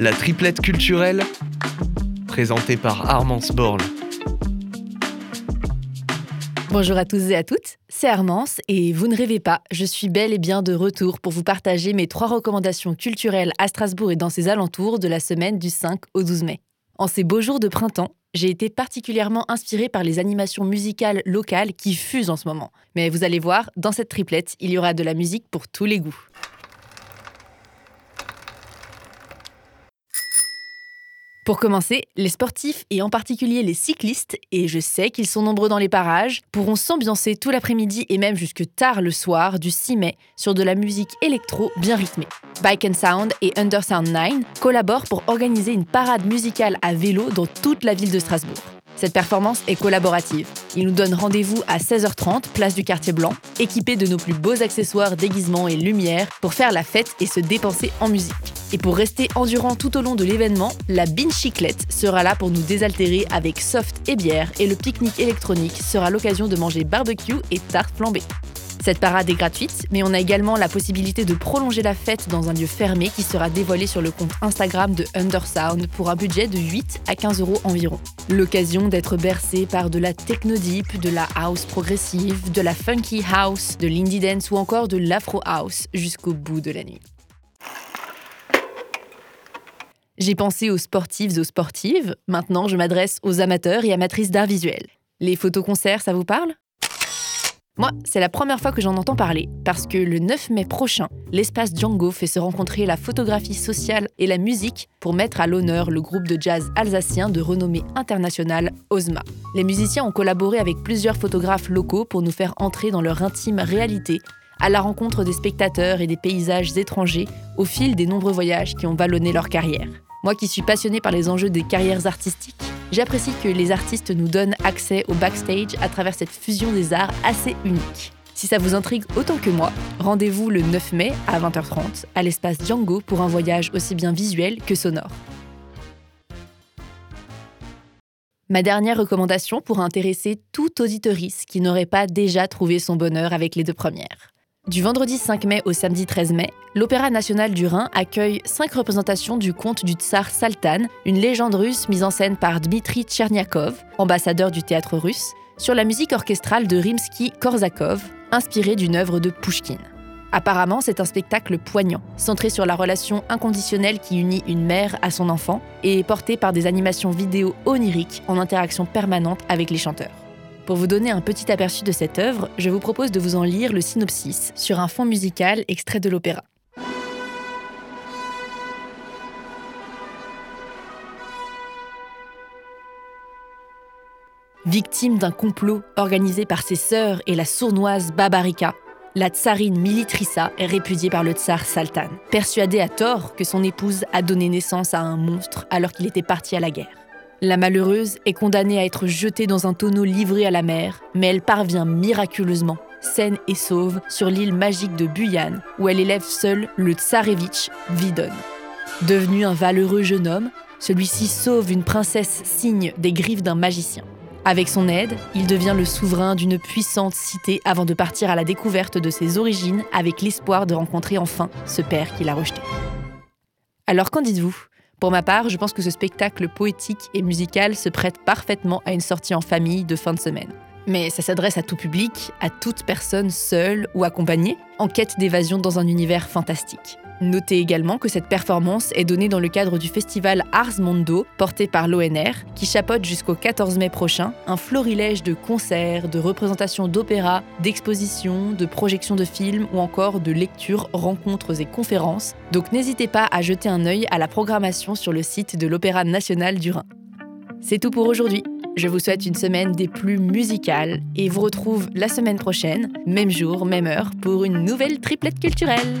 La triplette culturelle, présentée par Armance Borle. Bonjour à tous et à toutes, c'est Armance et vous ne rêvez pas, je suis bel et bien de retour pour vous partager mes trois recommandations culturelles à Strasbourg et dans ses alentours de la semaine du 5 au 12 mai. En ces beaux jours de printemps, j'ai été particulièrement inspirée par les animations musicales locales qui fusent en ce moment. Mais vous allez voir, dans cette triplette, il y aura de la musique pour tous les goûts. Pour commencer, les sportifs et en particulier les cyclistes, et je sais qu'ils sont nombreux dans les parages, pourront s'ambiancer tout l'après-midi et même jusque tard le soir du 6 mai sur de la musique électro bien rythmée. Bike and Sound et Undersound 9 collaborent pour organiser une parade musicale à vélo dans toute la ville de Strasbourg. Cette performance est collaborative. Ils nous donnent rendez-vous à 16h30, place du quartier blanc, équipés de nos plus beaux accessoires, déguisements et lumières pour faire la fête et se dépenser en musique. Et pour rester endurant tout au long de l'événement, la Chiclette sera là pour nous désaltérer avec soft et bière et le pique-nique électronique sera l'occasion de manger barbecue et tarte flambée. Cette parade est gratuite, mais on a également la possibilité de prolonger la fête dans un lieu fermé qui sera dévoilé sur le compte Instagram de Undersound pour un budget de 8 à 15 euros environ. L'occasion d'être bercé par de la techno deep, de la house progressive, de la funky house, de l'indie dance ou encore de l'afro house jusqu'au bout de la nuit. J'ai pensé aux sportifs et aux sportives, maintenant je m'adresse aux amateurs et amatrices d'art visuel. Les photoconcerts, ça vous parle? Moi, c'est la première fois que j'en entends parler, parce que le 9 mai prochain, l'espace Django fait se rencontrer la photographie sociale et la musique pour mettre à l'honneur le groupe de jazz alsacien de renommée internationale Ozma. Les musiciens ont collaboré avec plusieurs photographes locaux pour nous faire entrer dans leur intime réalité, à la rencontre des spectateurs et des paysages étrangers au fil des nombreux voyages qui ont vallonné leur carrière. Moi qui suis passionnée par les enjeux des carrières artistiques, J'apprécie que les artistes nous donnent accès au backstage à travers cette fusion des arts assez unique. Si ça vous intrigue autant que moi, rendez-vous le 9 mai à 20h30 à l'espace Django pour un voyage aussi bien visuel que sonore. Ma dernière recommandation pour intéresser tout auditorice qui n'aurait pas déjà trouvé son bonheur avec les deux premières. Du vendredi 5 mai au samedi 13 mai, l'Opéra national du Rhin accueille cinq représentations du conte du tsar Saltan, une légende russe mise en scène par Dmitri Tcherniakov, ambassadeur du théâtre russe, sur la musique orchestrale de Rimsky-Korsakov, inspirée d'une œuvre de Pushkin. Apparemment, c'est un spectacle poignant, centré sur la relation inconditionnelle qui unit une mère à son enfant et porté par des animations vidéo oniriques en interaction permanente avec les chanteurs. Pour vous donner un petit aperçu de cette œuvre, je vous propose de vous en lire le synopsis sur un fond musical extrait de l'opéra. Victime d'un complot organisé par ses sœurs et la sournoise Babarika, la tsarine Militrissa est répudiée par le tsar Saltan, persuadée à tort que son épouse a donné naissance à un monstre alors qu'il était parti à la guerre. La malheureuse est condamnée à être jetée dans un tonneau livré à la mer, mais elle parvient miraculeusement, saine et sauve, sur l'île magique de Buyan, où elle élève seule le tsarevitch Vidon. Devenu un valeureux jeune homme, celui-ci sauve une princesse signe des griffes d'un magicien. Avec son aide, il devient le souverain d'une puissante cité avant de partir à la découverte de ses origines avec l'espoir de rencontrer enfin ce père qu'il a rejeté. Alors qu'en dites-vous? Pour ma part, je pense que ce spectacle poétique et musical se prête parfaitement à une sortie en famille de fin de semaine. Mais ça s'adresse à tout public, à toute personne seule ou accompagnée, en quête d'évasion dans un univers fantastique. Notez également que cette performance est donnée dans le cadre du festival Ars Mondo, porté par l'ONR, qui chapeaute jusqu'au 14 mai prochain un florilège de concerts, de représentations d'opéra, d'expositions, de projections de films ou encore de lectures, rencontres et conférences. Donc n'hésitez pas à jeter un œil à la programmation sur le site de l'Opéra national du Rhin. C'est tout pour aujourd'hui. Je vous souhaite une semaine des plus musicales et vous retrouve la semaine prochaine, même jour, même heure, pour une nouvelle triplette culturelle.